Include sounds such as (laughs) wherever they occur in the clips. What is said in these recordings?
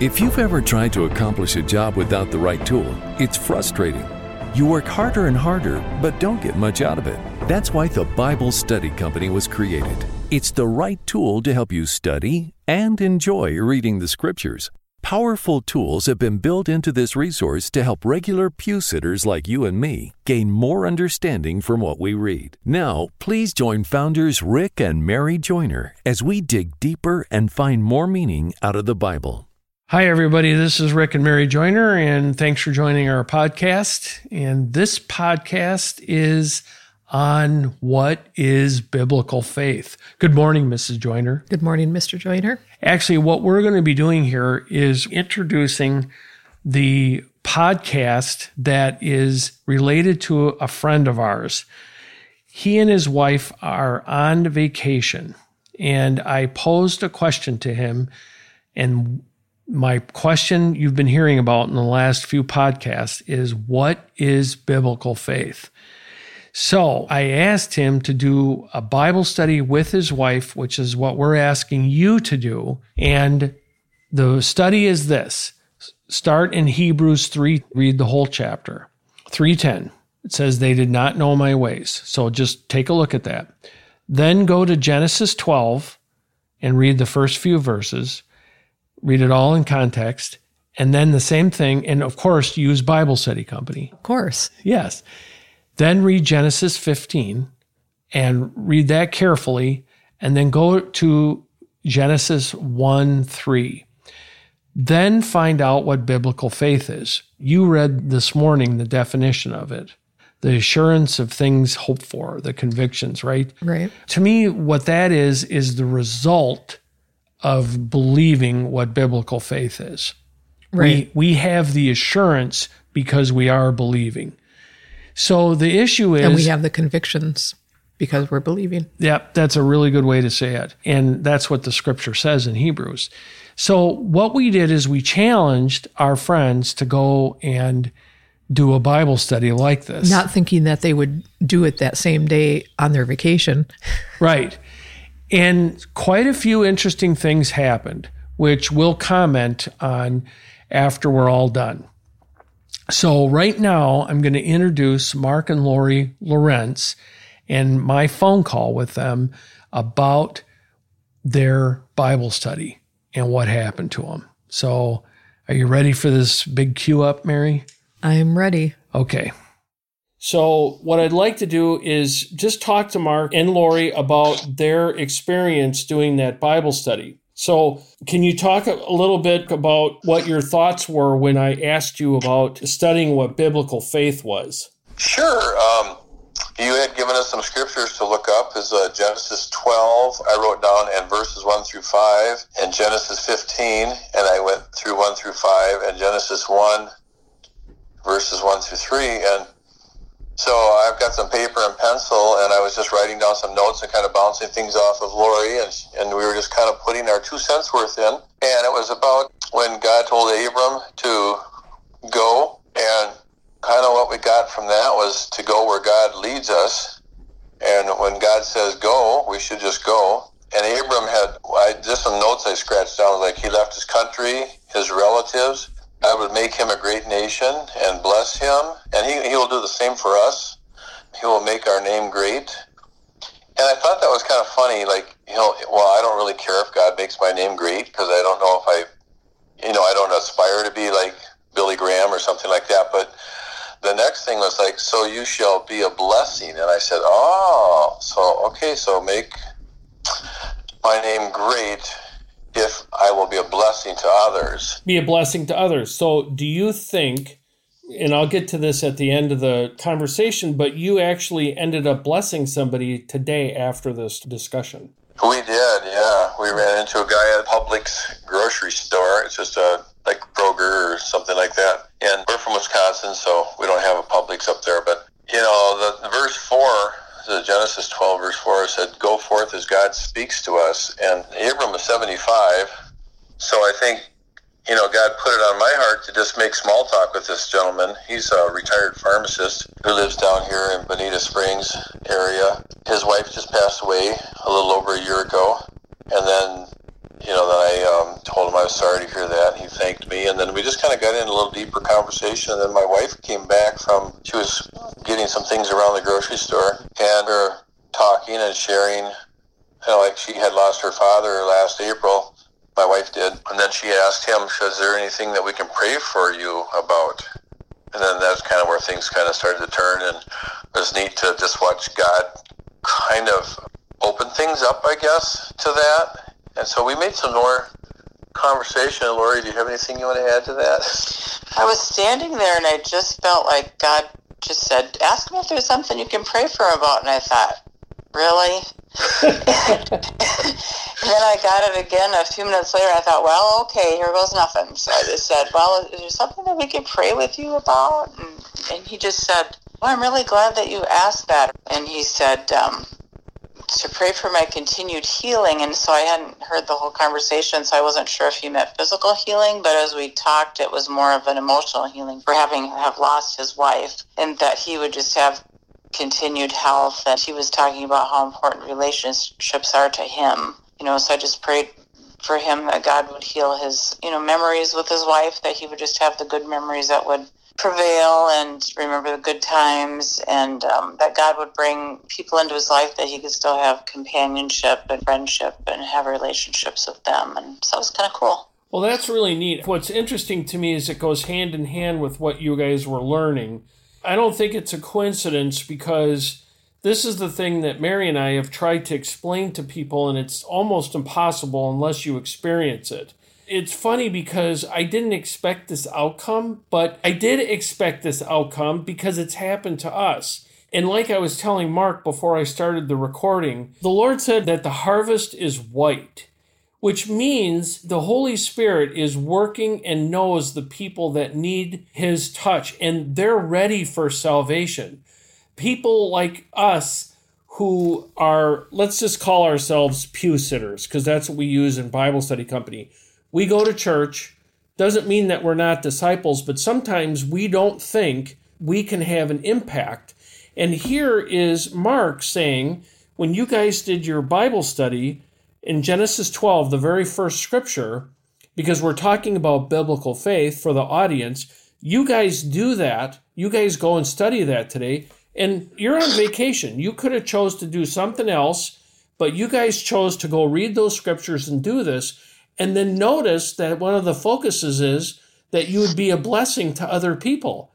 If you've ever tried to accomplish a job without the right tool, it's frustrating. You work harder and harder, but don't get much out of it. That's why the Bible Study Company was created. It's the right tool to help you study and enjoy reading the scriptures. Powerful tools have been built into this resource to help regular pew sitters like you and me gain more understanding from what we read. Now, please join founders Rick and Mary Joyner as we dig deeper and find more meaning out of the Bible. Hi, everybody. This is Rick and Mary Joyner, and thanks for joining our podcast. And this podcast is on what is biblical faith. Good morning, Mrs. Joyner. Good morning, Mr. Joyner. Actually, what we're going to be doing here is introducing the podcast that is related to a friend of ours. He and his wife are on vacation, and I posed a question to him. And my question you've been hearing about in the last few podcasts is what is biblical faith? So I asked him to do a Bible study with his wife, which is what we're asking you to do. And the study is this start in Hebrews 3, read the whole chapter. 310. It says, They did not know my ways. So just take a look at that. Then go to Genesis 12 and read the first few verses. Read it all in context. And then the same thing. And of course, use Bible Study Company. Of course. Yes. Then read Genesis 15 and read that carefully, and then go to Genesis 1 3. Then find out what biblical faith is. You read this morning the definition of it the assurance of things hoped for, the convictions, right? Right. To me, what that is, is the result of believing what biblical faith is. Right. We, we have the assurance because we are believing. So the issue is, and we have the convictions because we're believing. Yeah, that's a really good way to say it. And that's what the scripture says in Hebrews. So what we did is we challenged our friends to go and do a Bible study like this. Not thinking that they would do it that same day on their vacation. right. And quite a few interesting things happened, which we'll comment on after we're all done. So, right now, I'm going to introduce Mark and Lori Lorenz and my phone call with them about their Bible study and what happened to them. So, are you ready for this big cue up, Mary? I'm ready. Okay. So, what I'd like to do is just talk to Mark and Lori about their experience doing that Bible study. So, can you talk a little bit about what your thoughts were when I asked you about studying what biblical faith was? Sure. Um, you had given us some scriptures to look up. Is uh, Genesis 12, I wrote down, and verses 1 through 5, and Genesis 15, and I went through 1 through 5, and Genesis 1, verses 1 through 3. And so I've got some paper and pencil, and I was just writing down some notes and kind of bouncing things off of Lori, and, and we were just kind of putting our two cents worth in. And it was about when God told Abram to go, and kind of what we got from that was to go where God leads us. And when God says go, we should just go. And Abram had I, just some notes I scratched down, like he left his country, his relatives, I would make him a great nation and bless him, and he, he will do the same for us. He will make our name great. And I thought that was kind of funny. Like, you know, well, I don't really care if God makes my name great because I don't know if I, you know, I don't aspire to be like Billy Graham or something like that. But the next thing was like, so you shall be a blessing. And I said, oh, so, okay, so make my name great if I will be a blessing to others. Be a blessing to others. So, do you think, and I'll get to this at the end of the conversation, but you actually ended up blessing somebody today after this discussion? We did, yeah. We ran into a guy at Publix grocery store. It's just a like Kroger or something like that. And we're from Wisconsin, so we don't have a Publix up there. But you know, the, the verse four the Genesis 12, verse 4 said, Go forth as God speaks to us. And Abram was 75. So I think, you know, God put it on my heart to just make small talk with this gentleman. He's a retired pharmacist who lives down here in Bonita Springs area. His wife just passed away a little over a year ago. And then, you know, then I um, told him I was sorry to hear that. He thanked me, and then we just kind of got in a little deeper conversation. And then my wife came back from she was getting some things around the grocery store, and her talking and sharing. You know, like she had lost her father last April, my wife did, and then she asked him, "Is there anything that we can pray for you about?" And then that's kind of where things kind of started to turn, and it was neat to just watch God kind of open things up, I guess, to that. And so we made some more conversation. Lori, do you have anything you want to add to that? I was standing there and I just felt like God just said, ask me if there's something you can pray for about. And I thought, really? (laughs) and then I got it again a few minutes later. I thought, well, okay, here goes nothing. So I just said, well, is there something that we can pray with you about? And, and he just said, well, I'm really glad that you asked that. And he said, um, to pray for my continued healing. And so I hadn't heard the whole conversation, so I wasn't sure if he meant physical healing. But as we talked, it was more of an emotional healing for having have lost his wife, and that he would just have continued health. And he was talking about how important relationships are to him. You know, so I just prayed for him that God would heal his, you know, memories with his wife, that he would just have the good memories that would prevail and remember the good times, and um, that God would bring people into his life that he could still have companionship and friendship and have relationships with them. And so it was kind of cool. Well, that's really neat. What's interesting to me is it goes hand in hand with what you guys were learning. I don't think it's a coincidence because this is the thing that Mary and I have tried to explain to people, and it's almost impossible unless you experience it it's funny because I didn't expect this outcome, but I did expect this outcome because it's happened to us. And like I was telling Mark before I started the recording, the Lord said that the harvest is white, which means the Holy Spirit is working and knows the people that need His touch, and they're ready for salvation. People like us who are, let's just call ourselves pew sitters, because that's what we use in Bible study company we go to church doesn't mean that we're not disciples, but sometimes we don't think we can have an impact. And here is Mark saying, when you guys did your Bible study in Genesis 12, the very first scripture, because we're talking about biblical faith for the audience, you guys do that. You guys go and study that today, and you're on vacation. You could have chose to do something else, but you guys chose to go read those scriptures and do this. And then notice that one of the focuses is that you would be a blessing to other people.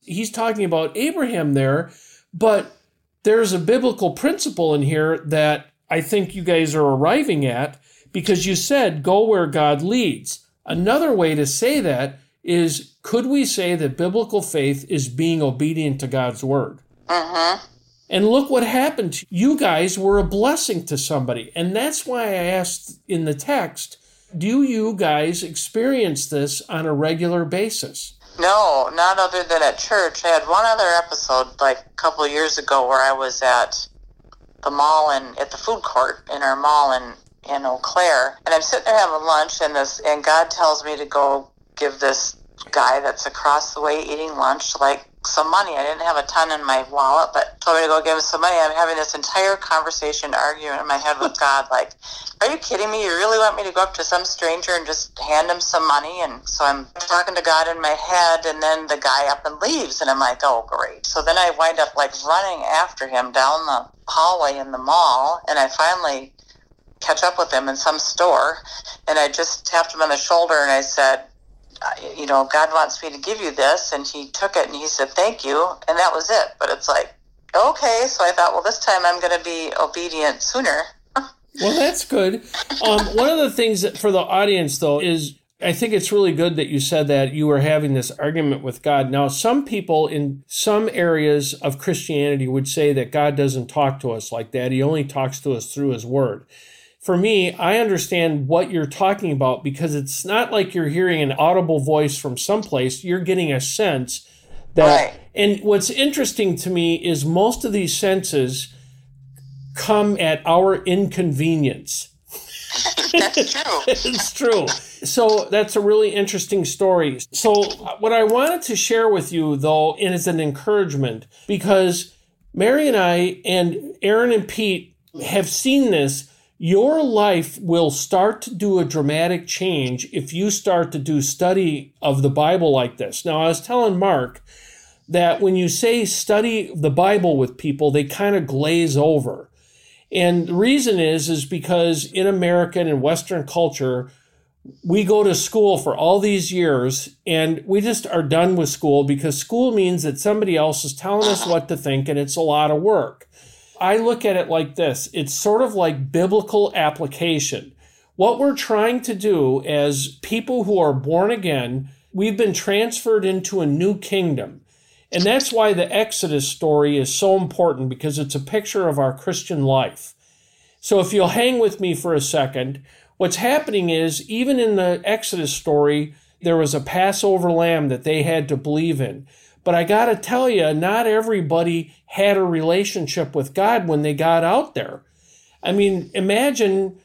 He's talking about Abraham there, but there's a biblical principle in here that I think you guys are arriving at because you said go where God leads. Another way to say that is could we say that biblical faith is being obedient to God's word? Uh-huh. And look what happened. You guys were a blessing to somebody. And that's why I asked in the text do you guys experience this on a regular basis? No, not other than at church. I had one other episode like a couple years ago where I was at the mall and at the food court in our mall in in Eau Claire, and I'm sitting there having lunch, and this and God tells me to go give this guy that's across the way eating lunch like some money. I didn't have a ton in my wallet, but told me to go give him some money. I'm having this entire conversation, arguing in my head with God, like, are you kidding me? You really want me to go up to some stranger and just hand him some money? And so I'm talking to God in my head, and then the guy up and leaves, and I'm like, oh, great. So then I wind up like running after him down the hallway in the mall, and I finally catch up with him in some store, and I just tapped him on the shoulder and I said, you know, God wants me to give you this. And he took it and he said, thank you. And that was it. But it's like, okay. So I thought, well, this time I'm going to be obedient sooner. (laughs) well, that's good. Um, one of the things that for the audience, though, is I think it's really good that you said that you were having this argument with God. Now, some people in some areas of Christianity would say that God doesn't talk to us like that. He only talks to us through his word for me, I understand what you're talking about because it's not like you're hearing an audible voice from someplace. You're getting a sense that. Right. And what's interesting to me is most of these senses come at our inconvenience. That's true. (laughs) it's true. So that's a really interesting story. So, what I wanted to share with you, though, is an encouragement because Mary and I and Aaron and Pete have seen this your life will start to do a dramatic change if you start to do study of the Bible like this. Now, I was telling Mark that when you say study the Bible with people, they kind of glaze over. And the reason is, is because in American and Western culture, we go to school for all these years and we just are done with school because school means that somebody else is telling us what to think and it's a lot of work. I look at it like this it's sort of like biblical application. What we're trying to do as people who are born again, we've been transferred into a new kingdom. And that's why the Exodus story is so important because it's a picture of our Christian life. So if you'll hang with me for a second, what's happening is even in the Exodus story, there was a Passover lamb that they had to believe in. But I got to tell you, not everybody had a relationship with God when they got out there. I mean, imagine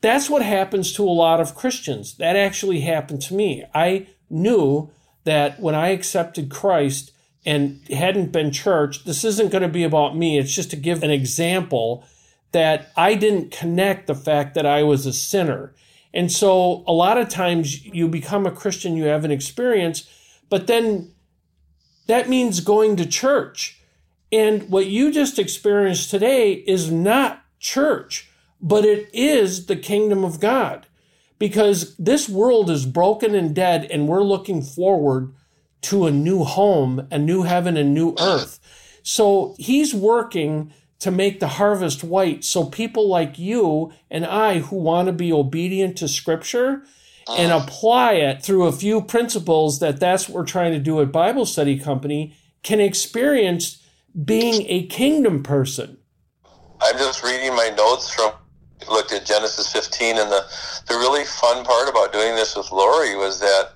that's what happens to a lot of Christians. That actually happened to me. I knew that when I accepted Christ and hadn't been church, this isn't going to be about me. It's just to give an example that I didn't connect the fact that I was a sinner. And so a lot of times you become a Christian, you have an experience, but then that means going to church. And what you just experienced today is not church, but it is the kingdom of God. Because this world is broken and dead, and we're looking forward to a new home, a new heaven, and new earth. So he's working to make the harvest white so people like you and I who want to be obedient to scripture and ah. apply it through a few principles that that's what we're trying to do at Bible Study Company can experience being a kingdom person. I'm just reading my notes from looked at Genesis 15 and the the really fun part about doing this with Lori was that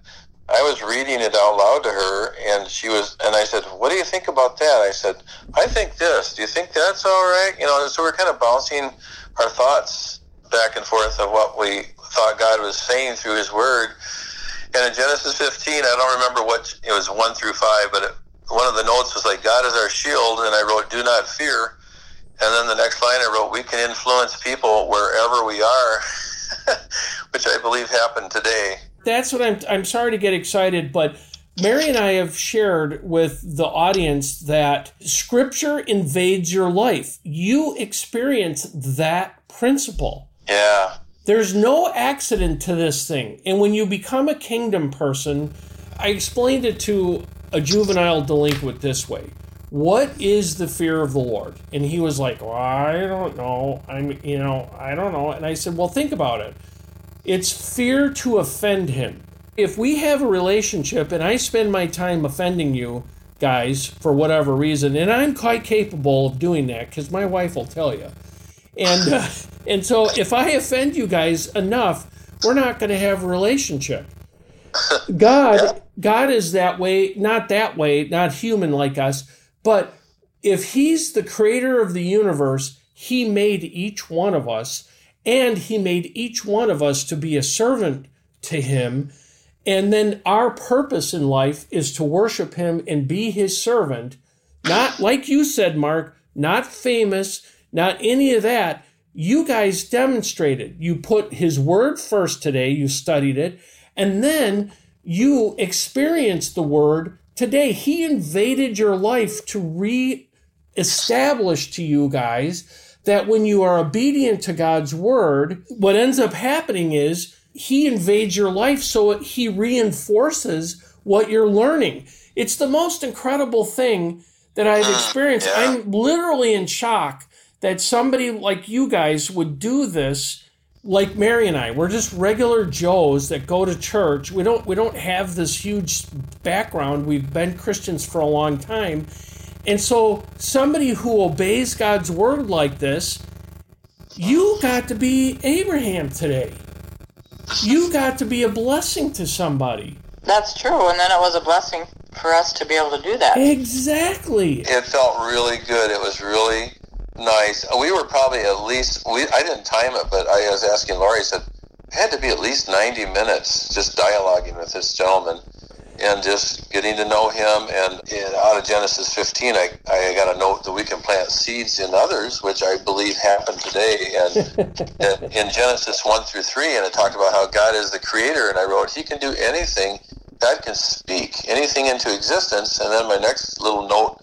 I was reading it out loud to her and she was and I said, "What do you think about that?" I said, "I think this. Do you think that's all right?" You know, so we're kind of bouncing our thoughts back and forth of what we thought God was saying through His Word. And in Genesis 15, I don't remember what it was one through five, but it, one of the notes was like, "God is our shield," and I wrote, "Do not fear." And then the next line I wrote, "We can influence people wherever we are," (laughs) which I believe happened today. That's what I'm. I'm sorry to get excited, but Mary and I have shared with the audience that Scripture invades your life. You experience that principle. Yeah. There's no accident to this thing. And when you become a kingdom person, I explained it to a juvenile delinquent this way. What is the fear of the Lord? And he was like, well, I don't know. I'm, you know, I don't know. And I said, well, think about it. It's fear to offend him. If we have a relationship and I spend my time offending you guys for whatever reason, and I'm quite capable of doing that because my wife will tell you. And (laughs) uh, and so if I offend you guys enough, we're not going to have a relationship. (laughs) God God is that way, not that way, not human like us, but if he's the creator of the universe, he made each one of us and he made each one of us to be a servant to him. And then our purpose in life is to worship him and be his servant. Not like you said, Mark, not famous, not any of that. You guys demonstrated. You put his word first today, you studied it, and then you experienced the word today. He invaded your life to re establish to you guys that when you are obedient to God's word, what ends up happening is he invades your life so he reinforces what you're learning. It's the most incredible thing that I've hmm, experienced. I'm literally in shock that somebody like you guys would do this like Mary and I. We're just regular Joes that go to church. We don't we don't have this huge background. We've been Christians for a long time. And so somebody who obeys God's word like this, you got to be Abraham today. You got to be a blessing to somebody. That's true. And then it was a blessing for us to be able to do that. Exactly. It felt really good. It was really nice. We were probably at least we I didn't time it, but I was asking Lori. I said it had to be at least ninety minutes just dialoguing with this gentleman. and just getting to know him. And, and out of Genesis 15, I, I got a note that we can plant seeds in others, which I believe happened today. And (laughs) in Genesis 1 through 3, and it talked about how God is the creator. And I wrote, He can do anything. God can speak anything into existence. And then my next little note,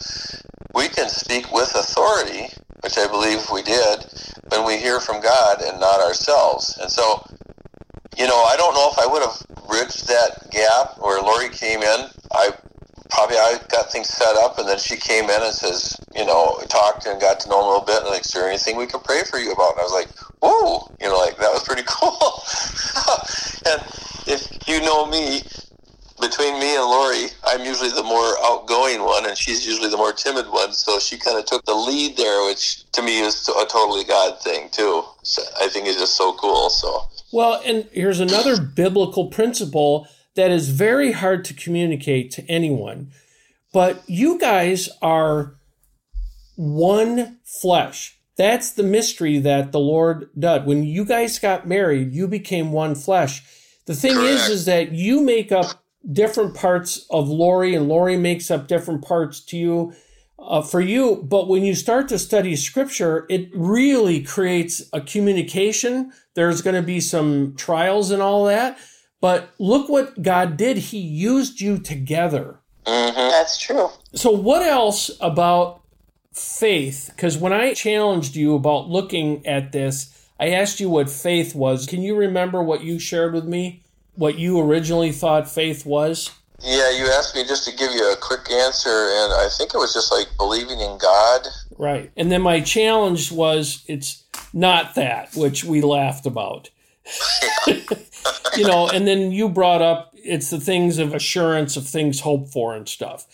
we can speak with authority, which I believe we did, when we hear from God and not ourselves. And so, you know, I don't know if I would have bridged that gap where Lori came in. I probably I got things set up, and then she came in and says, you know, talked and got to know him a little bit, and like, is there anything we can pray for you about? And I was like, whoa, you know, like that was pretty (laughs) cool. (laughs) and if you know me, between me and Lori, I'm usually the more outgoing one, and she's usually the more timid one. So she kind of took the lead there, which to me is a totally God thing too. So I think it's just so cool. So well, and here's another biblical principle that is very hard to communicate to anyone, but you guys are one flesh. That's the mystery that the Lord did. When you guys got married, you became one flesh. The thing Correct. is, is that you make up different parts of Lori, and Lori makes up different parts to you. Uh, for you, but when you start to study scripture, it really creates a communication. There's going to be some trials and all that. But look what God did. He used you together. Mm-hmm. That's true. So, what else about faith? Because when I challenged you about looking at this, I asked you what faith was. Can you remember what you shared with me? What you originally thought faith was? Yeah, you asked me just to give you a quick answer, and I think it was just like believing in God. Right. And then my challenge was it's not that, which we laughed about. (laughs) you know, and then you brought up it's the things of assurance of things hoped for and stuff.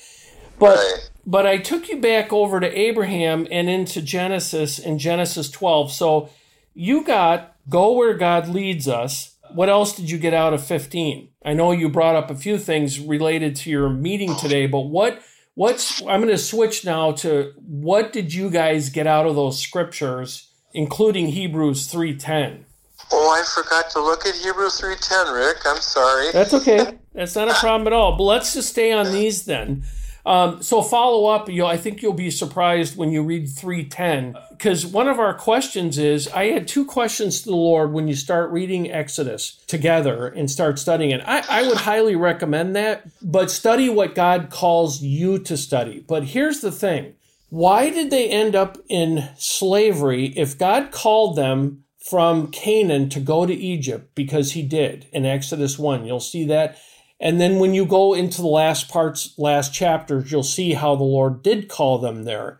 But right. but I took you back over to Abraham and into Genesis in Genesis 12. So you got go where God leads us what else did you get out of 15? I know you brought up a few things related to your meeting today, but what what's I'm going to switch now to what did you guys get out of those scriptures including Hebrews 3:10? Oh, I forgot to look at Hebrews 3:10, Rick. I'm sorry. That's okay. (laughs) That's not a problem at all. But let's just stay on these then. Um, so follow up. You, I think you'll be surprised when you read three ten because one of our questions is I had two questions to the Lord when you start reading Exodus together and start studying it. I, I would highly recommend that, but study what God calls you to study. But here's the thing: why did they end up in slavery if God called them? From Canaan to go to Egypt because he did in Exodus 1. You'll see that and then when you go into the last parts, last chapters, you'll see how the Lord did call them there.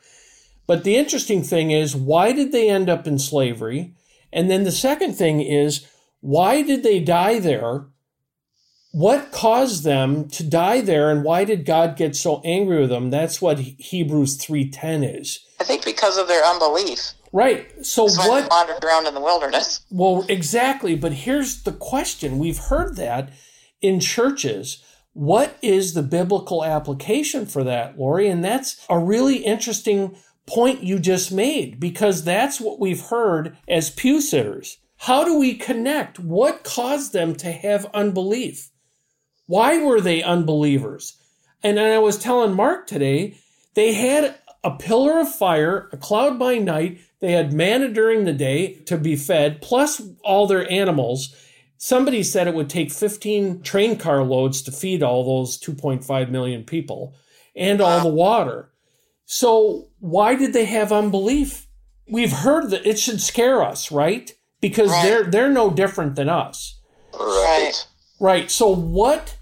But the interesting thing is, why did they end up in slavery? And then the second thing is, why did they die there? What caused them to die there and why did God get so angry with them? That's what Hebrews 3:10 is. I think because of their unbelief. Right. So That's what wandered around in the wilderness. Well, exactly, but here's the question. We've heard that in churches. What is the biblical application for that, Lori? And that's a really interesting point you just made because that's what we've heard as pew sitters. How do we connect? What caused them to have unbelief? Why were they unbelievers? And I was telling Mark today, they had a pillar of fire, a cloud by night. They had manna during the day to be fed, plus all their animals. Somebody said it would take 15 train car loads to feed all those 2.5 million people and all the water. So why did they have unbelief? We've heard that it should scare us, right? Because right. they're they're no different than us. Right. Right. So what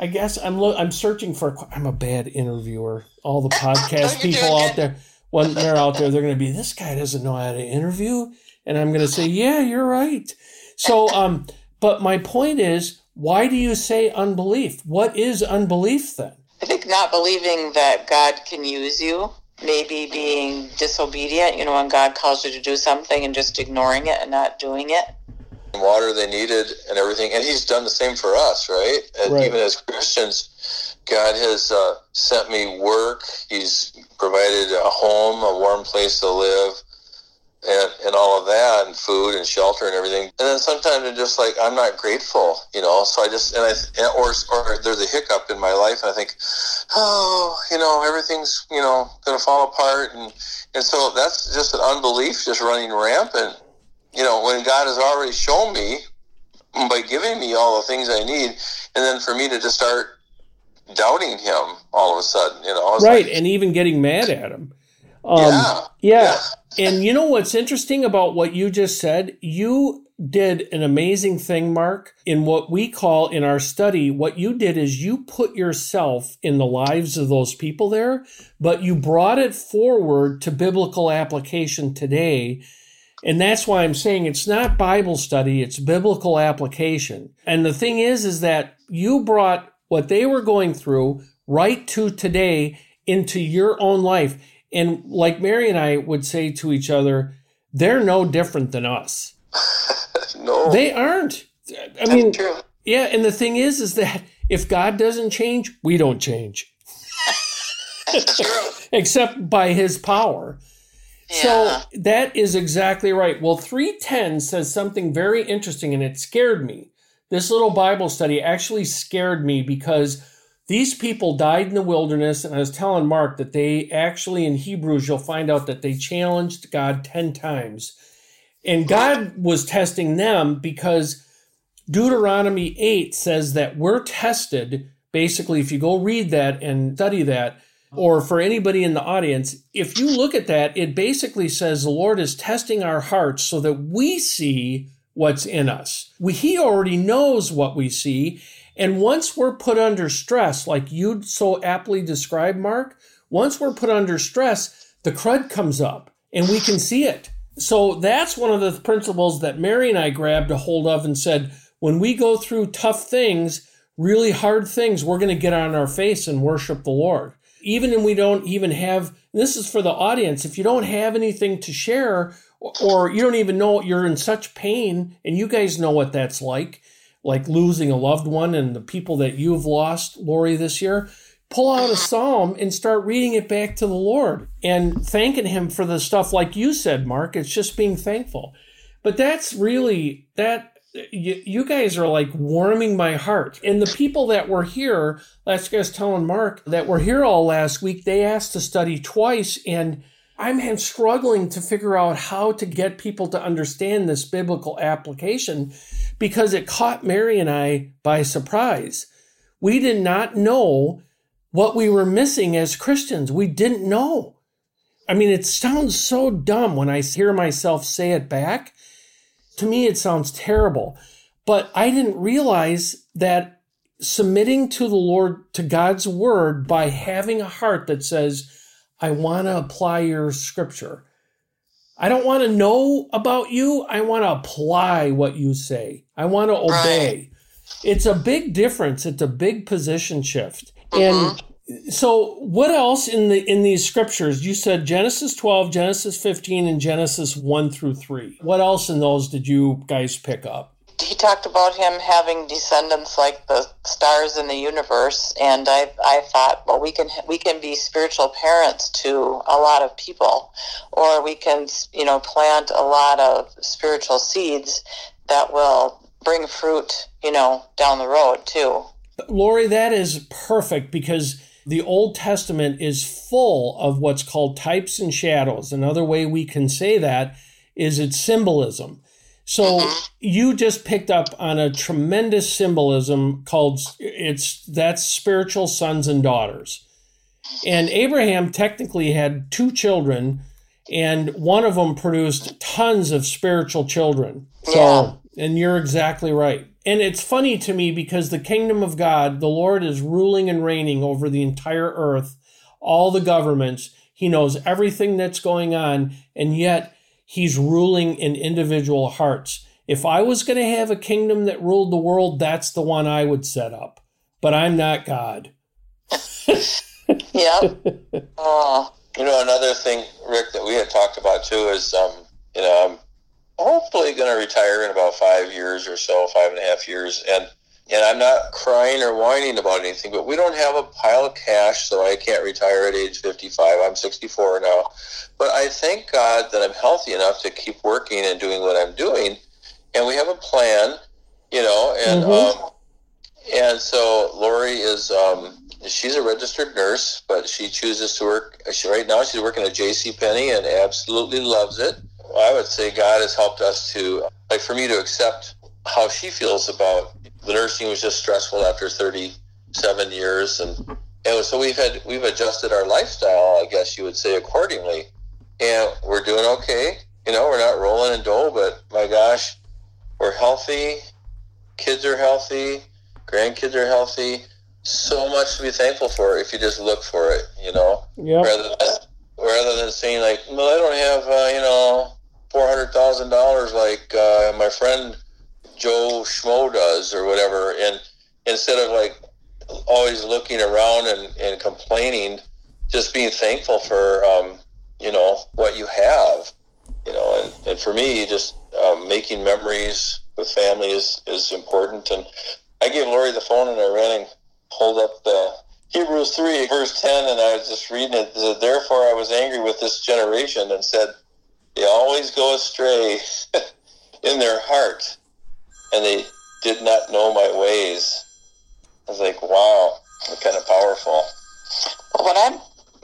I guess I'm lo- I'm searching for I'm a bad interviewer. All the (laughs) podcast people out there when they're out there they're going to be this guy doesn't know how to interview and I'm going to say, "Yeah, you're right." So um but my point is, why do you say unbelief? What is unbelief then? I think not believing that God can use you, maybe being disobedient, you know, when God calls you to do something and just ignoring it and not doing it. Water they needed and everything. And He's done the same for us, right? And right. even as Christians, God has uh, sent me work. He's provided a home, a warm place to live. And, and all of that and food and shelter and everything. And then sometimes I'm just like, I'm not grateful, you know? So I just, and I, or, or there's a hiccup in my life and I think, oh, you know, everything's, you know, going to fall apart. And, and so that's just an unbelief just running rampant, you know, when God has already shown me by giving me all the things I need. And then for me to just start doubting him all of a sudden, you know? Right. Like, and even getting mad at him. Um, yeah. yeah. yeah and you know what's interesting about what you just said? You did an amazing thing, Mark, in what we call in our study. What you did is you put yourself in the lives of those people there, but you brought it forward to biblical application today. And that's why I'm saying it's not Bible study, it's biblical application. And the thing is, is that you brought what they were going through right to today into your own life. And like Mary and I would say to each other, they're no different than us. (laughs) no. They aren't. I That's mean, true. yeah. And the thing is, is that if God doesn't change, we don't change. (laughs) Except by his power. Yeah. So that is exactly right. Well, 310 says something very interesting and it scared me. This little Bible study actually scared me because these people died in the wilderness, and I was telling Mark that they actually in Hebrews, you'll find out that they challenged God 10 times. And God was testing them because Deuteronomy 8 says that we're tested. Basically, if you go read that and study that, or for anybody in the audience, if you look at that, it basically says the Lord is testing our hearts so that we see what's in us. We, he already knows what we see, and once we're put under stress, like you so aptly described, Mark, once we're put under stress, the crud comes up and we can see it. So that's one of the principles that Mary and I grabbed a hold of and said, when we go through tough things, really hard things, we're going to get on our face and worship the Lord. Even if we don't even have, this is for the audience, if you don't have anything to share or you don't even know you're in such pain, and you guys know what that's like, like losing a loved one and the people that you've lost, Lori, this year, pull out a psalm and start reading it back to the Lord and thanking Him for the stuff, like you said, Mark. It's just being thankful. But that's really that. You, you guys are like warming my heart. And the people that were here, last guys telling Mark that were here all last week, they asked to study twice. And I'm struggling to figure out how to get people to understand this biblical application because it caught Mary and I by surprise. We did not know what we were missing as Christians. We didn't know. I mean, it sounds so dumb when I hear myself say it back. To me, it sounds terrible. But I didn't realize that submitting to the Lord, to God's word, by having a heart that says, I want to apply your scripture. I don't want to know about you. I want to apply what you say. I want to obey. Right. It's a big difference. It's a big position shift. Mm-hmm. And so what else in the in these scriptures? You said Genesis 12, Genesis 15 and Genesis 1 through 3. What else in those did you guys pick up? He talked about him having descendants like the stars in the universe and i i thought well we can we can be spiritual parents to a lot of people or we can you know plant a lot of spiritual seeds that will bring fruit you know down the road too lori that is perfect because the Old Testament is full of what's called types and shadows. Another way we can say that is its symbolism. So mm-hmm. you just picked up on a tremendous symbolism called it's that's spiritual sons and daughters. And mm-hmm. Abraham technically had two children and one of them produced tons of spiritual children. So yeah. and you're exactly right. And it's funny to me because the kingdom of God, the Lord is ruling and reigning over the entire earth, all the governments. He knows everything that's going on and yet He's ruling in individual hearts. If I was going to have a kingdom that ruled the world, that's the one I would set up. But I'm not God. yep. Oh. (laughs) You know, another thing, Rick, that we had talked about too is, um, you know, I'm hopefully going to retire in about five years or so, five and a half years. And and I'm not crying or whining about anything, but we don't have a pile of cash, so I can't retire at age 55. I'm 64 now. But I thank God that I'm healthy enough to keep working and doing what I'm doing. And we have a plan, you know, and mm-hmm. um, and so Lori is um, she's a registered nurse, but she chooses to work. She, right now, she's working at J.C. Penney and absolutely loves it. I would say God has helped us to, like, for me to accept how she feels about the nursing was just stressful after 37 years, and and so we've had we've adjusted our lifestyle, I guess you would say, accordingly, and we're doing okay. You know, we're not rolling in dough, but my gosh, we're healthy. Kids are healthy. Grandkids are healthy so much to be thankful for if you just look for it, you know. Yeah. Rather than rather than saying like, well, I don't have uh, you know four hundred thousand dollars like uh, my friend Joe Schmo does or whatever, and instead of like always looking around and, and complaining, just being thankful for um, you know what you have, you know, and, and for me, just um, making memories with family is, is important. And I gave Lori the phone and I ran and pulled up the Hebrews 3, verse 10, and I was just reading it. it said, Therefore, I was angry with this generation and said, They always go astray (laughs) in their heart, and they did not know my ways. I was like, wow, kind of powerful. What I'm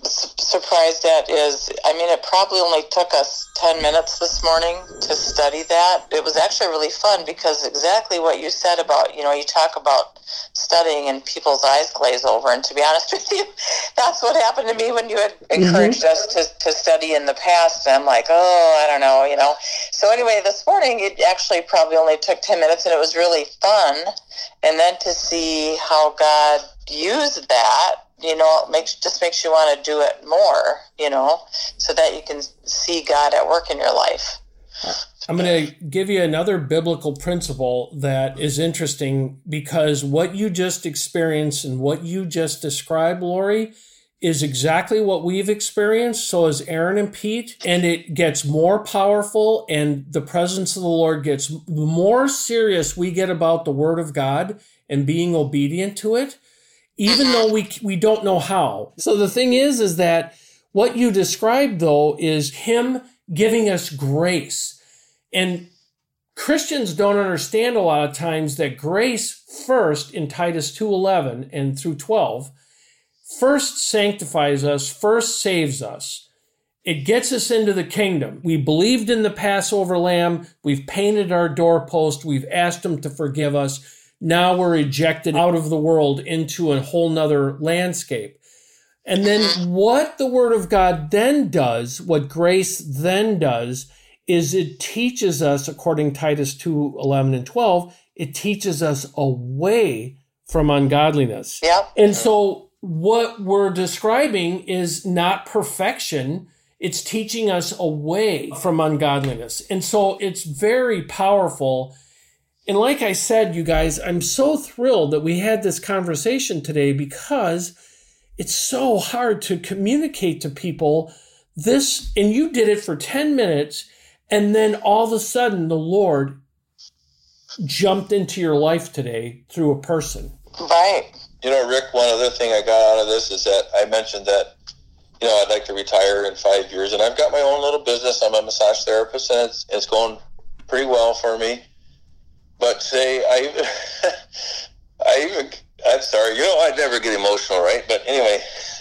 surprised at is, I mean, it probably only took us 10 minutes this morning to study that. It was actually really fun because exactly what you said about, you know, you talk about studying and people's eyes glaze over. And to be honest (laughs) with you, that's what happened to me when you had mm-hmm. encouraged mm-hmm. us to, to study in the past. And I'm like, oh, I don't know, you know. So anyway, this morning, it actually probably only took 10 minutes and it was really fun. And then to see how God used that you know, makes just makes you want to do it more, you know, so that you can see God at work in your life. I'm going to give you another biblical principle that is interesting because what you just experienced and what you just described, Lori, is exactly what we've experienced. So is Aaron and Pete, and it gets more powerful, and the presence of the Lord gets more serious we get about the Word of God and being obedient to it even though uh-huh. we we don't know how. So the thing is is that what you described though is him giving us grace. And Christians don't understand a lot of times that grace first in Titus 2:11 and through 12 first sanctifies us, first saves us. It gets us into the kingdom. We believed in the Passover lamb, we've painted our doorpost, we've asked him to forgive us now we're ejected out of the world into a whole nother landscape. And then what the word of God then does, what grace then does, is it teaches us, according to Titus 2 11 and 12, it teaches us away from ungodliness. Yeah. And so what we're describing is not perfection. It's teaching us away from ungodliness. And so it's very powerful and like I said, you guys, I'm so thrilled that we had this conversation today because it's so hard to communicate to people this, and you did it for 10 minutes, and then all of a sudden the Lord jumped into your life today through a person. Right. You know, Rick, one other thing I got out of this is that I mentioned that, you know, I'd like to retire in five years, and I've got my own little business. I'm a massage therapist, and it's, it's going pretty well for me but say I, (laughs) I even I'm sorry, you know I never get emotional, right? But anyway, (laughs)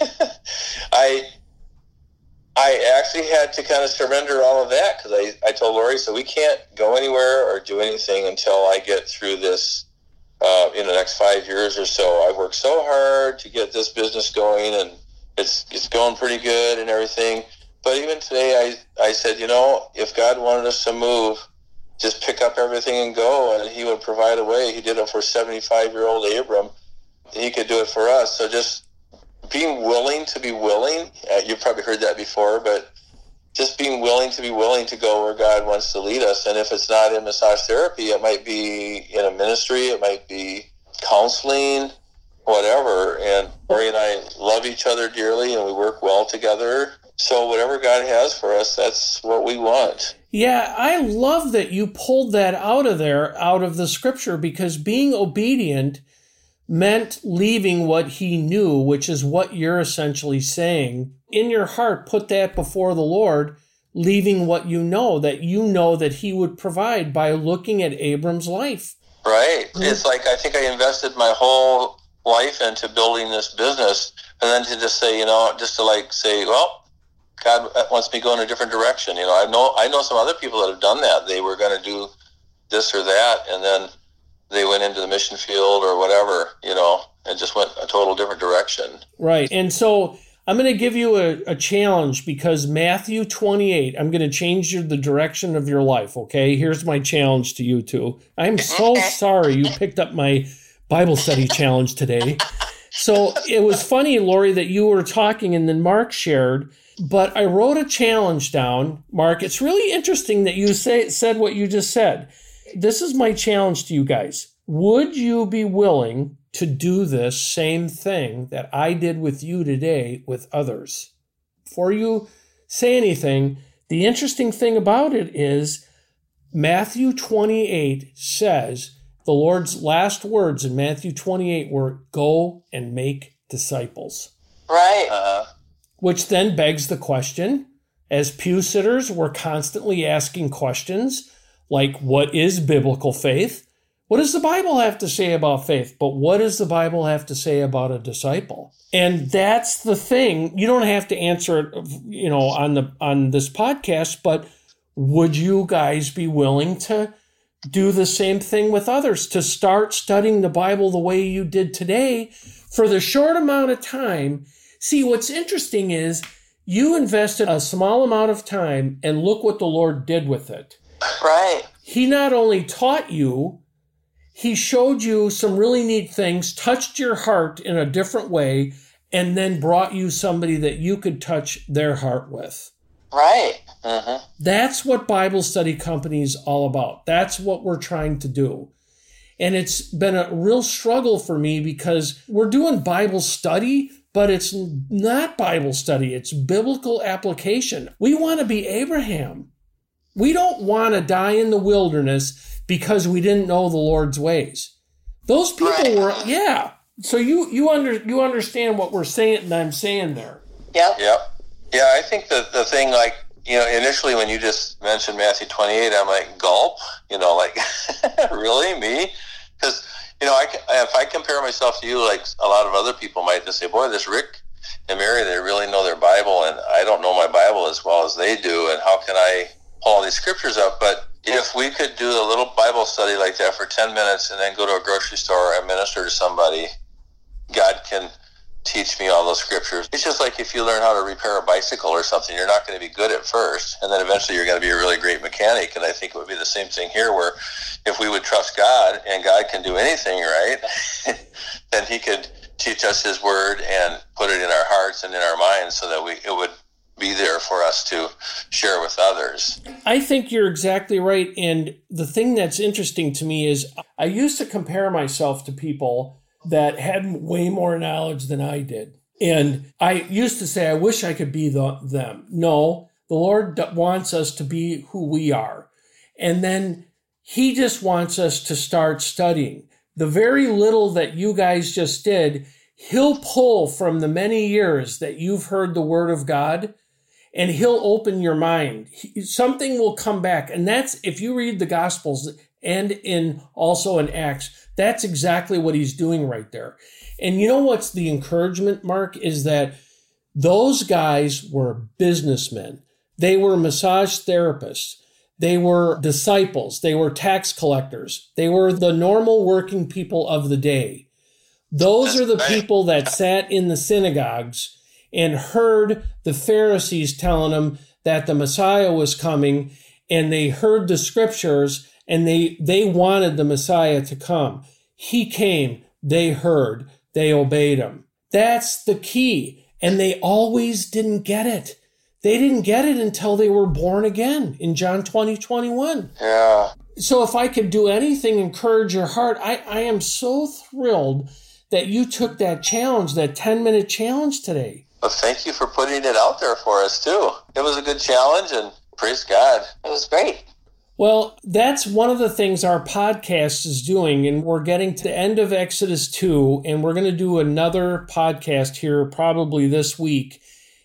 I I actually had to kind of surrender all of that because I, I told Lori, so we can't go anywhere or do anything until I get through this uh, in the next five years or so. I've worked so hard to get this business going and it's it's going pretty good and everything. But even today, I, I said, you know, if God wanted us to move, just pick up everything and go, and he would provide a way. He did it for 75 year old Abram. He could do it for us. So just being willing to be willing, uh, you've probably heard that before, but just being willing to be willing to go where God wants to lead us. And if it's not in massage therapy, it might be in a ministry, it might be counseling, whatever. And Lori and I love each other dearly and we work well together. So whatever God has for us, that's what we want. Yeah, I love that you pulled that out of there, out of the scripture, because being obedient meant leaving what he knew, which is what you're essentially saying. In your heart, put that before the Lord, leaving what you know, that you know that he would provide by looking at Abram's life. Right. Mm-hmm. It's like I think I invested my whole life into building this business, and then to just say, you know, just to like say, well, God wants me to go in a different direction. You know, I know I know some other people that have done that. They were going to do this or that, and then they went into the mission field or whatever. You know, and just went a total different direction. Right. And so I'm going to give you a, a challenge because Matthew 28, I'm going to change your, the direction of your life. Okay. Here's my challenge to you two. I'm so sorry you picked up my Bible study challenge today. So it was funny, Lori, that you were talking and then Mark shared, but I wrote a challenge down. Mark, it's really interesting that you say, said what you just said. This is my challenge to you guys. Would you be willing to do this same thing that I did with you today with others. Before you say anything, the interesting thing about it is Matthew 28 says, the Lord's last words in Matthew 28 were, Go and make disciples. Right. Uh, Which then begs the question as pew sitters, we're constantly asking questions like, What is biblical faith? What does the Bible have to say about faith? But what does the Bible have to say about a disciple? And that's the thing. You don't have to answer it, you know, on the on this podcast, but would you guys be willing to do the same thing with others to start studying the Bible the way you did today for the short amount of time? See, what's interesting is you invested a small amount of time and look what the Lord did with it. Right. He not only taught you he showed you some really neat things, touched your heart in a different way, and then brought you somebody that you could touch their heart with. Right. mm-hmm. That's what Bible study company is all about. That's what we're trying to do. And it's been a real struggle for me because we're doing Bible study, but it's not Bible study, it's biblical application. We want to be Abraham. We don't want to die in the wilderness because we didn't know the Lord's ways. Those people Right. were, yeah. So you you under you understand what we're saying and I'm saying there. Yep. Yep. Yeah, I think that the thing, like, you know, initially when you just mentioned Matthew 28, I'm like, gulp, you know, like, (laughs) really, me? Because, you know, I, if I compare myself to you, like a lot of other people might just say, boy, this Rick and Mary, they really know their Bible, and I don't know my Bible as well as they do, and how can I pull all these scriptures up? But if we could do a little Bible study like that for 10 minutes and then go to a grocery store and minister to somebody, God can teach me all those scriptures. It's just like if you learn how to repair a bicycle or something, you're not going to be good at first, and then eventually you're going to be a really great mechanic. And I think it would be the same thing here, where if we would trust God and God can do anything right, (laughs) then He could teach us His Word and put it in our hearts and in our minds, so that we it would be there for us to share with others. I think you're exactly right. And the thing that's interesting to me is I used to compare myself to people that had way more knowledge than I did. And I used to say, I wish I could be the, them. No, the Lord wants us to be who we are. And then He just wants us to start studying. The very little that you guys just did, He'll pull from the many years that you've heard the Word of God and he'll open your mind. He- something will come back. And that's, if you read the Gospels and in also in Acts, that's exactly what he's doing right there. And you know what's the encouragement, Mark, is that those guys were businessmen. They were massage therapists. They were disciples. They were tax collectors. They were the normal working people of the day. Those are the people that sat in the synagogues and heard the Pharisees telling them that the Messiah was coming and they heard the scriptures and they they wanted the Messiah to come. He came, they heard, they obeyed him. That's the key. And they always didn't get it. They didn't get it until they were born again in John 20, 21 Yeah. so if I could do anything, encourage your heart, I, I am so thrilled that you took that challenge, that 10 minute challenge today. Well, thank you for putting it out there for us too. It was a good challenge, and praise God. It was great. Well, that's one of the things our podcast is doing, and we're getting to the end of Exodus 2, and we're going to do another podcast here probably this week.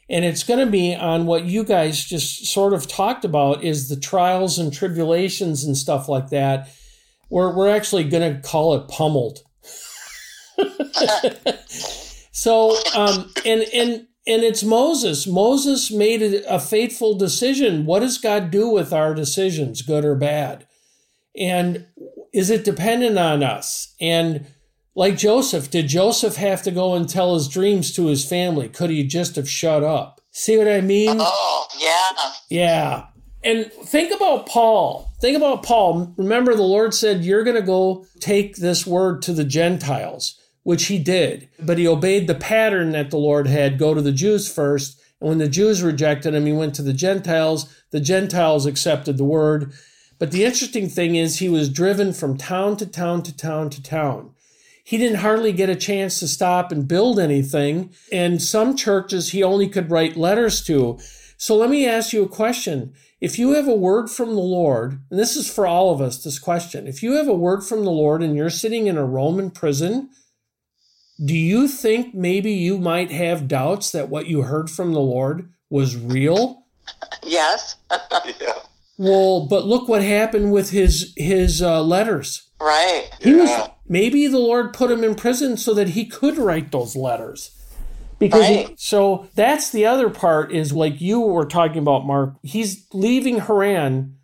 And it's going to be on what you guys just sort of talked about is the trials and tribulations and stuff like that. We're, we're actually going to call it pummeled. (laughs) so, um, and, and, and it's Moses. Moses made a, fateful decision. What does God do with our decisions, good or bad? And is it dependent on us? And like Joseph, did Joseph have to go and tell his dreams to his family? Could he just have shut up? See what I mean? Oh, yeah. Yeah. And think about Paul. Think about Paul. Remember, the Lord said, You're going to go take this word to the Gentiles which he did. But he obeyed the pattern that the Lord had go to the Jews first. And when the Jews rejected him, he went to the Gentiles. The Gentiles accepted the word. But the interesting thing is, he was driven from town to town to town to town. He didn't hardly get a chance to stop and build anything. And some churches he only could write letters to. So let me ask you a question. If you have a word from the Lord, and this is for all of us, this question, if you have a word from the Lord and you're sitting in a Roman prison, do you think maybe you might have doubts that what you heard from the Lord was real? (laughs) Yes. (laughs) yeah. Well, but look what happened with his his uh, letters. Right. He was maybe the Lord put him in prison so that he could write those letters. Because Right. so that's the other part is like you were talking about, Mark. He's leaving Haran.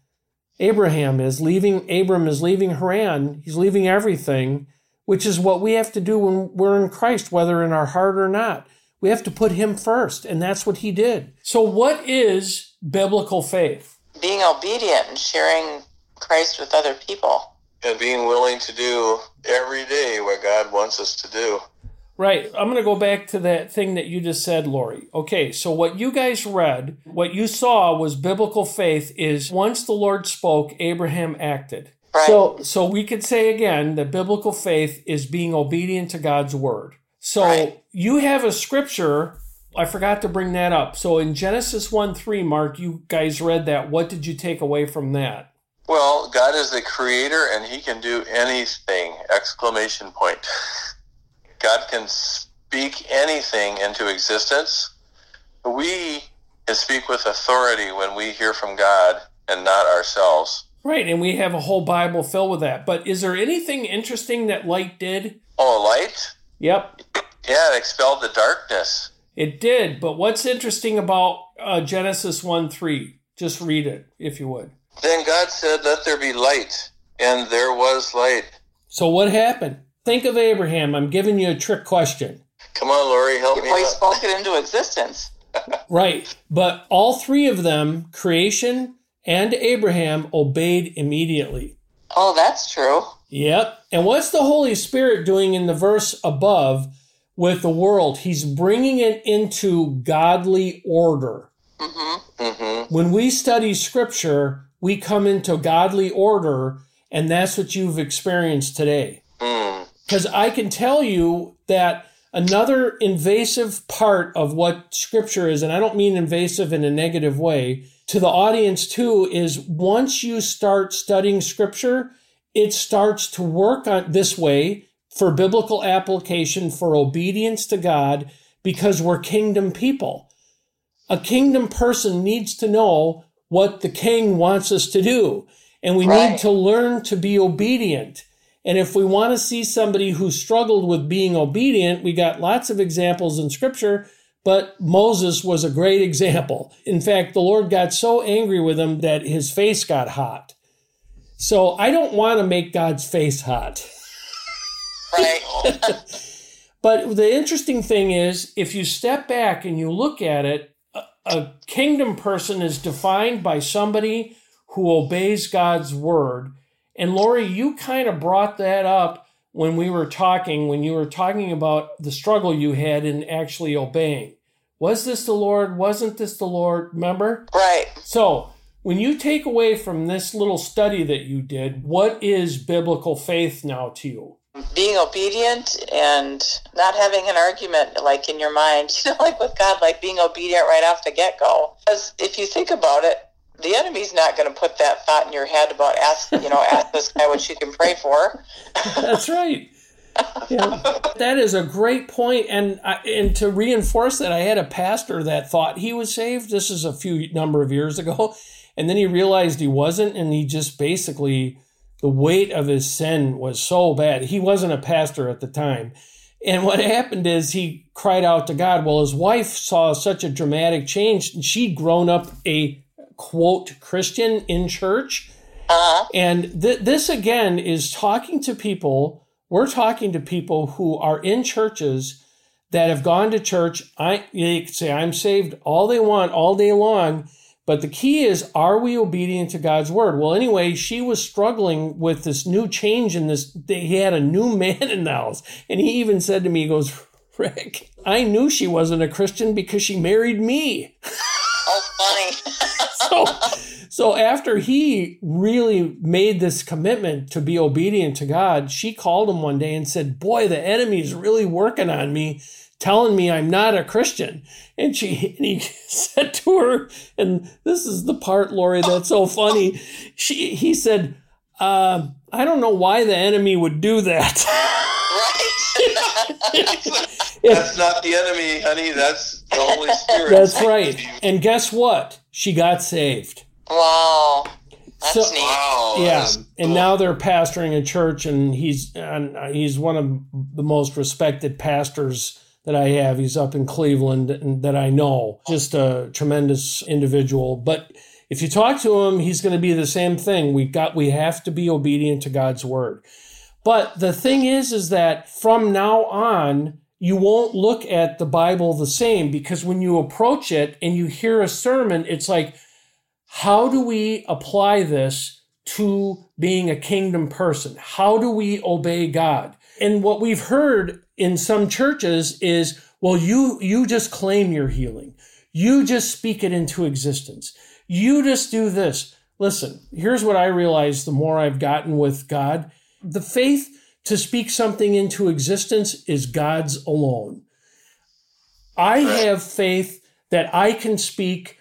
Abraham is leaving. Abram is leaving Haran. He's leaving everything, which is what we have to do when we're in Christ, whether in our heart or not. We have to put Him first, and that's what He did. So, what is biblical faith? Being obedient and sharing Christ with other people. And being willing to do every day what God wants us to do. Right. I'm going to go back to that thing that you just said, Lori. Okay, so what you guys read, what you saw was biblical faith is once the Lord spoke, Abraham acted. Right. So so we could say again that biblical faith is being obedient to God's word. So Right. you have a scripture I forgot to bring that up. So in Genesis 1 3, Mark, you guys read that. What did you take away from that? Well, God is the creator and he can do anything! Exclamation point. God can speak anything into existence. We can speak with authority when we hear from God and not ourselves. Right, and we have a whole Bible filled with that. But is there anything interesting that light did? Oh, light? Yep, Yeah, it expelled the darkness. It did, but what's interesting about uh, Genesis 1 3? Just read it, if you would. Then God said, Let there be light, and there was light. So, what happened? Think of Abraham. I'm giving you a trick question. Come on, Lori, help me Well, he out. spoke it into existence. (laughs) Right, but all three of them, creation and Abraham, obeyed immediately. Oh, that's true. Yep. And what's the Holy Spirit doing in the verse above with the world? He's bringing it into godly order. Mm-hmm. Mm-hmm. when we study scripture, we come into godly order, and that's what you've experienced today. Mm. Because I can tell you that another invasive part of what scripture is, and I don't mean invasive in a negative way, to the audience too, is once you start studying scripture, it starts to work on this way for biblical application, for obedience to God, because we're kingdom people a kingdom person needs to know what the king wants us to do. And we need to learn to be obedient. And if we want to see somebody who struggled with being obedient, we got lots of examples in scripture, but Moses was a great example. In fact, the Lord got so angry with him that his face got hot. So I don't want to make God's face hot. Right. (laughs) But the interesting thing is, if you step back and you look at it, a, a kingdom person is defined by somebody who obeys God's word. And Lori, you kind of brought that up when we were talking, when you were talking about the struggle you had in actually obeying. Was this the Lord? Wasn't this the Lord? Remember? right. So, when you take away from this little study that you did, what is biblical faith now to you? being obedient and not having an argument like in your mind, (laughs) you know, like with God, like being obedient right off the get go. Because if you think about it, the enemy's not going to put that thought in your head about ask, you know, ask this guy what you can pray for. (laughs) That's right. Yeah. (laughs) that is a great point, and I, and to reinforce that, I had a pastor that thought he was saved. This is a few number of years ago, (laughs) and then he realized he wasn't, and he just basically the weight of his sin was so bad. He wasn't a pastor at the time. And what happened is he cried out to God. Well, his wife saw such a dramatic change. She'd grown up a quote Christian in church. Uh-huh. And th- this again is talking to people. We're talking to people who are in churches that have gone to church. I they say I'm saved all they want all day long, but the key is are we obedient to God's word? Well, anyway, she was struggling with this new change in this. He had a new (laughs) man in the house, and he even said to me, "He goes, Rick, I knew she wasn't a Christian because she married me." Oh, funny. (laughs) so, so after he really made this commitment to be obedient to God, she called him one day and said, "Boy, the enemy's really working on me." telling me I'm not a Christian. And she and he (laughs) said to her, and this is the part, Lori, that's so funny. She he said, uh, I don't know why the enemy would do that. (laughs) That's not the enemy, honey. That's the Holy Spirit. That's right. And guess what? She got saved. Wow. That's so, neat. Wow. Yeah. And now they're pastoring a church, and he's and uh, he's one of the most respected pastors that I have. He's up in Cleveland and that I know. Just a tremendous individual. But if you talk to him, he's going to be the same thing. We got we have to be obedient to God's word. But the thing is is that from now on, you won't look at the Bible the same because when you approach it and you hear a sermon, it's like, how do we apply this to being a kingdom person? How do we obey God? And what we've heard in some churches is, well, you, you just claim your healing. You just speak it into existence. You just do this. Listen, here's what I realized the more I've gotten with God. The faith to speak something into existence is God's alone. I have faith that I can speak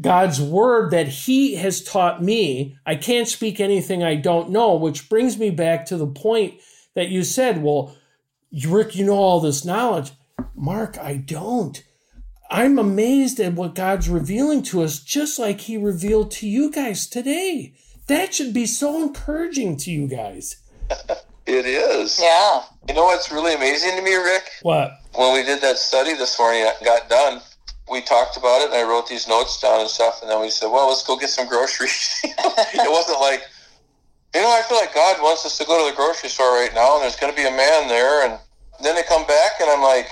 God's word that He has taught me. I can't speak anything I don't know, which brings me back to the point that you said, well, Rick, you know all this knowledge. Mark, I don't. I'm amazed at what God's revealing to us, just like He revealed to you guys today. That should be so encouraging to you guys. (laughs) it is. Yeah. You know what's really amazing to me, Rick? What? When we did that study this morning, got done, we talked about it, and I wrote these notes down and stuff, and then we said, well, let's go get some groceries. (laughs) it wasn't like, you know, I feel like God wants us to go to the grocery store right now, and there's going to be a man there, and then they come back, and I'm like,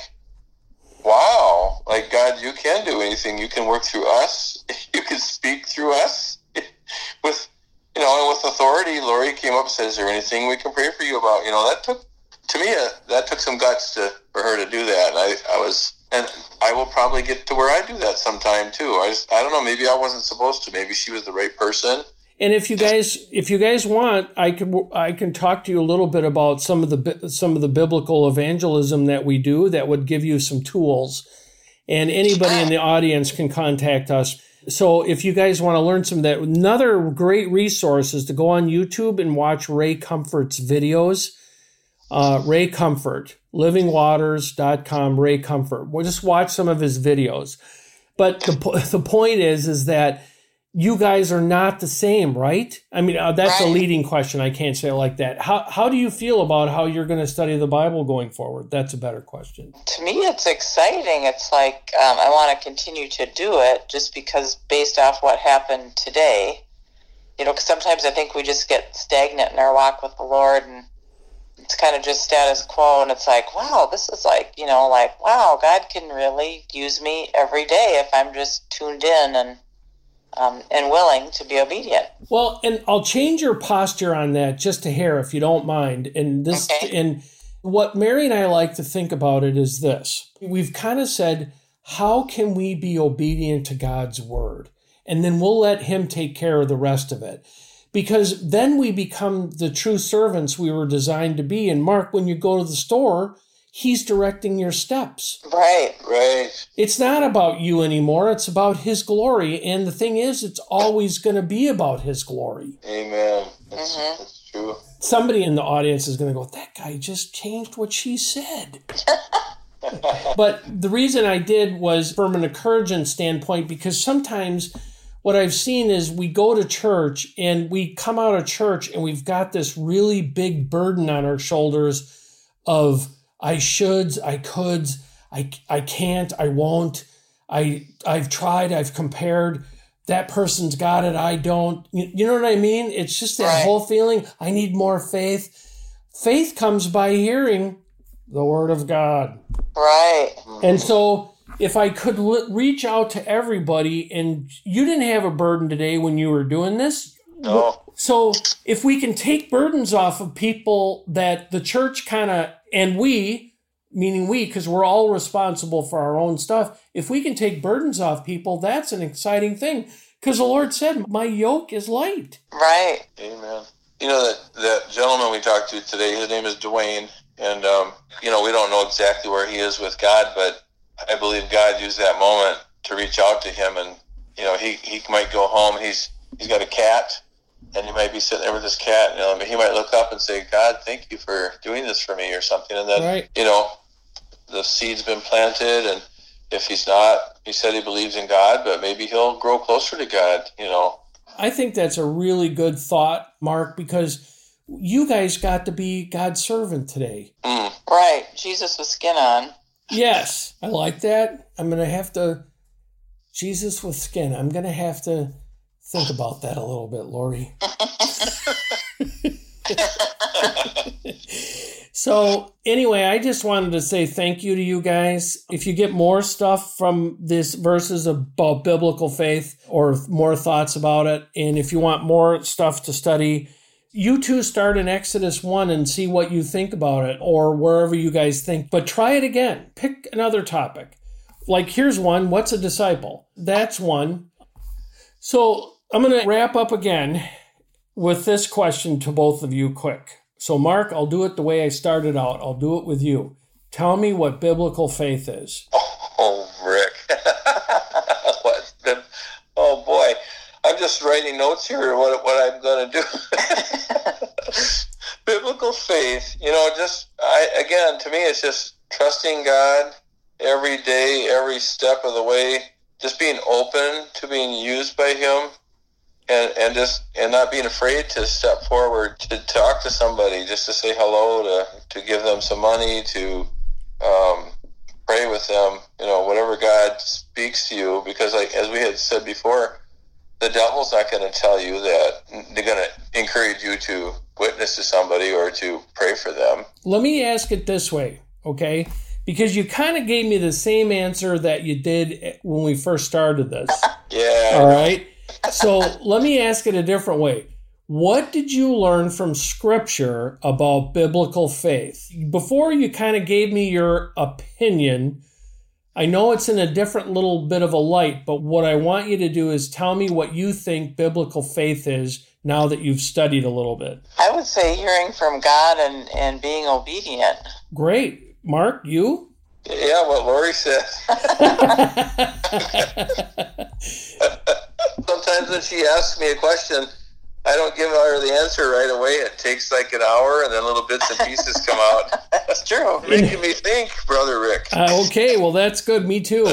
wow, like God, you can do anything. You can work through us. (laughs) You can speak through us (laughs) with, you know, and with authority. Lori came up and said, "Is there anything we can pray for you about?" You know, that took to me uh, that took some guts to for her to do that. And I, I was, and I will probably get to where I do that sometime too. I just, I don't know. Maybe I wasn't supposed to. Maybe she was the right person and if you guys, if you guys want, I can I can talk to you a little bit about some of the some of the biblical evangelism that we do that would give you some tools. And anybody in the audience can contact us. So if you guys want to learn some of that, another great resource is to go on YouTube and watch Ray Comfort's videos. Uh, Ray Comfort, livingwaters.com, Ray Comfort. We'll just watch some of his videos. But the, (laughs) the point is, is that you guys are not the same, right? I mean, uh, that's right. a leading question. I can't say it like that. How how do you feel about how you're going to study the Bible going forward? That's a better question. To me, it's exciting. It's like um, I want to continue to do it just because, based off what happened today, you know, sometimes I think we just get stagnant in our walk with the Lord and it's kind of just status quo and it's like wow this is like you know like wow god can really use me every day if i'm just tuned in and um, and willing to be obedient. Well, and I'll change your posture on that just a hair, if you don't mind. And this, okay. and what Mary and I like to think about it is this: we've kind of said, how can we be obedient to God's word, and then we'll let Him take care of the rest of it. Because then we become the true servants we were designed to be. And Mark, when you go to the store, he's directing your steps. Right. Right. It's not about you anymore. It's about his glory. And the thing is, it's always going to be about his glory. Amen. That's, mm-hmm. that's true. Somebody in the audience is going to go, that guy just changed what she said. (laughs) but the reason I did was from an encouragement standpoint, because sometimes what I've seen is we go to church and we come out of church and we've got this really big burden on our shoulders of I shoulds, I coulds, I, I can't, I won't, I I've tried, I've compared. That person's got it, I don't. You, you know what I mean? It's just that Right. whole feeling. I need more faith. Faith comes by hearing the word of God. Right. And so, if I could l- reach out to everybody, and you didn't have a burden today when you were doing this. No. So, if we can take burdens off of people that the church kind of, and we, meaning we, because we're all responsible for our own stuff, if we can take burdens off people, that's an exciting thing. Because the Lord said, My yoke is light. Right. Amen. You know that that gentleman we talked to today. His name is Dwayne, and um, you know we don't know exactly where he is with God, but I believe God used that moment to reach out to him, and you know he he might go home. He's he's got a cat, and he might be sitting there with his cat. You know, he might look up and say, "God, thank you for doing this for me," or something, and then Right. you know the seed's been planted, and if he's not, he said he believes in God, but maybe he'll grow closer to God. You know. I think that's a really good thought, Mark, because you guys got to be God's servant today. Mm. Right. Jesus with skin on. Yes, I like that. I'm going to have to, Jesus with skin, I'm going to have to think about that a little bit, Lori. (laughs) so, anyway, I just wanted to say thank you to you guys. If you get more stuff from this verses about biblical faith or more thoughts about it, and if you want more stuff to study, you two start in Exodus 1 and see what you think about it or wherever you guys think. But try it again. Pick another topic. Like, here's one What's a disciple? That's one. So I'm going to wrap up again with this question to both of you quick. So, Mark, I'll do it the way I started out. I'll do it with you. Tell me what biblical faith is. Oh, Rick. (laughs) What's been, oh, boy. I'm just writing notes here what, what I'm going to do. (laughs) Biblical faith, you know, just, I again, to me, it's just trusting God every day, every step of the way, just being open to being used by Him. And, and just and not being afraid to step forward to talk to somebody just to say hello to to give them some money to um, pray with them, you know, whatever God speaks to you, because like as we had said before, the devil's not going to tell you that they're going to encourage you to witness to somebody or to pray for them. Let me ask it this way, okay? Because you kind of gave me the same answer that you did when we first started this. (laughs) Yeah. All right. So let me ask it a different way. What did you learn from scripture about biblical faith? Before you kind of gave me your opinion, I know it's in a different little bit of a light, but what I want you to do is tell me what you think biblical faith is now that you've studied a little bit. I would say hearing from God and, and being obedient. Great. Mark, you? Yeah, what Lori said. (laughs) (laughs) Sometimes when she asks me a question, I don't give her the answer right away. It takes like an hour, and then little bits and pieces come out, (laughs) That's true. making me think, brother Rick. Uh, okay, well, that's good. Me too.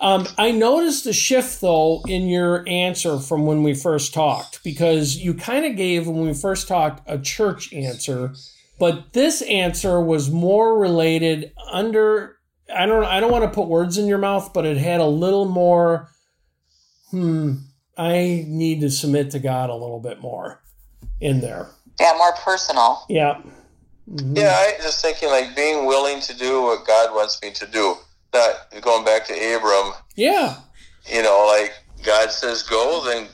Um, I noticed a shift, though, in your answer from when we first talked, because you kind of gave, when we first talked, a church answer, but this answer was more related under. I don't. I don't want to put words in your mouth, but it had a little more. Hmm. I need to submit to God a little bit more in there. Yeah, more personal. Yeah. Yeah, I just thinking like being willing to do what God wants me to do. Not going back to Abram, Yeah. you know, like God says go, then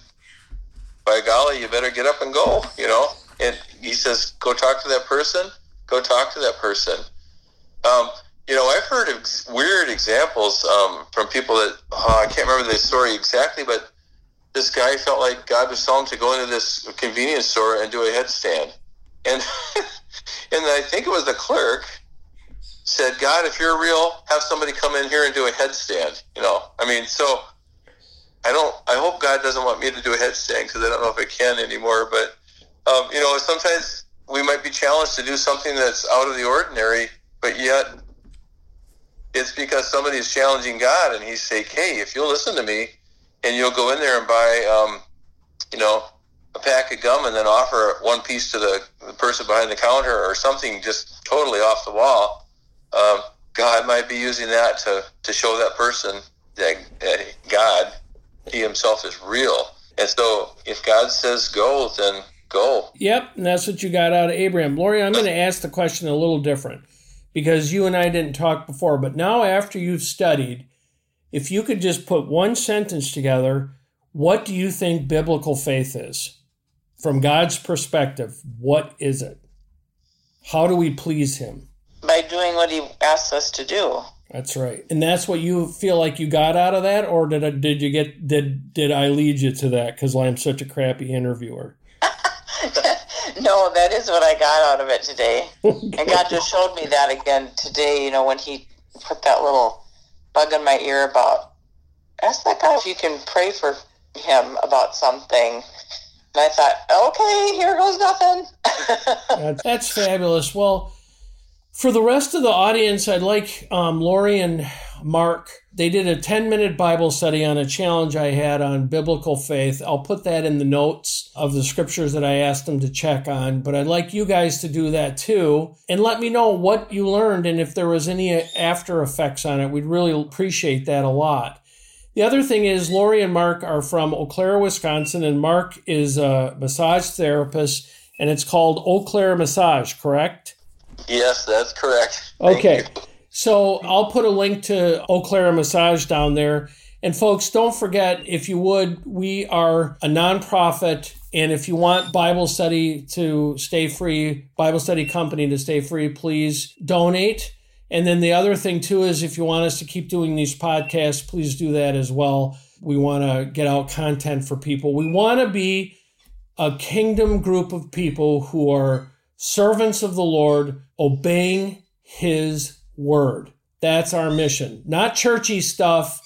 by golly, you better get up and go, you know. And He says go talk to that person, go talk to that person. Um, you know, I've heard of ex- weird examples um, from people that oh, I can't remember the story exactly, but this guy felt like God was telling him to go into this convenience store and do a headstand. And (laughs) and I think it was the clerk said, God, if you're real, have somebody come in here and do a headstand. You know, I mean, so I don't. I hope God doesn't want me to do a headstand because I don't know if I can anymore. But um, you know, sometimes we might be challenged to do something that's out of the ordinary, but yet it's because somebody is challenging God, and He's saying, "Hey, if you'll listen to me, and you'll go in there and buy, um, you know, a pack of gum, and then offer one piece to the, the person behind the counter, or something just totally off the wall." Um, God might be using that to to show that person that, that God, He Himself, is real. And so, if God says go, then go. Yep, and that's what you got out of Abraham. Lori, I'm going to ask the question a little different because you and I didn't talk before, but now after you've studied, if you could just put one sentence together, what do you think biblical faith is? From God's perspective, what is it? How do we please Him? By doing what He asks us to do. That's right, and that's what you feel like you got out of that, or did I, did you get did did I lead you to that because I'm such a crappy interviewer? (laughs) no, that is what I got out of it today. (laughs) and God just showed me that again today, you know, when He put that little bug in my ear about ask that guy if you can pray for him about something. And I thought, okay, here goes nothing. (laughs) that's, that's fabulous. Well, for the rest of the audience, I'd like um, Lori and Mark. They did a 10 minute Bible study on a challenge I had on biblical faith. I'll put that in the notes of the scriptures that I asked them to check on, but I'd like you guys to do that too and let me know what you learned and if there was any after effects on it. We'd really appreciate that a lot. The other thing is, Lori and Mark are from Eau Claire, Wisconsin, and Mark is a massage therapist, and it's called Eau Claire Massage, correct? Yes, that's correct. Okay. So I'll put a link to Eau Claire Massage down there. And folks, don't forget, if you would, we are a nonprofit. And if you want Bible study to stay free, Bible study company to stay free, please donate. And then the other thing, too, is if you want us to keep doing these podcasts, please do that as well. We want to get out content for people. We want to be a kingdom group of people who are servants of the Lord, obeying his word. That's our mission. Not churchy stuff,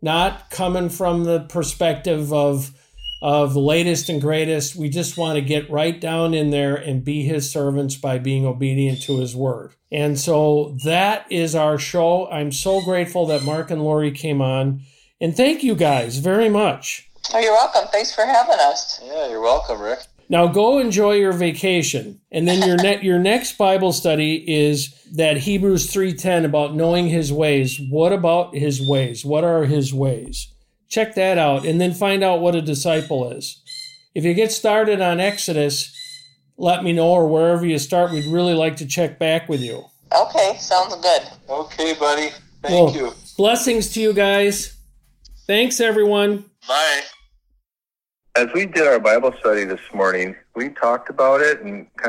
not coming from the perspective of of the latest and greatest. We just want to get right down in there and be his servants by being obedient to his word. And so that is our show. I'm so grateful that Mark and Lori came on. And thank you guys very much. Oh, you're welcome. Thanks for having us. Yeah, you're welcome, Rick. Now go enjoy your vacation. And then your net your next Bible study is that Hebrews 3:10 about knowing his ways. What about his ways? What are his ways? Check that out and then find out what a disciple is. If you get started on Exodus, let me know or wherever you start, we'd really like to check back with you. Okay, sounds good. Okay, buddy. Thank Well, you. Blessings to you guys. Thanks everyone. Bye. As we did our Bible study this morning, we talked about it and kind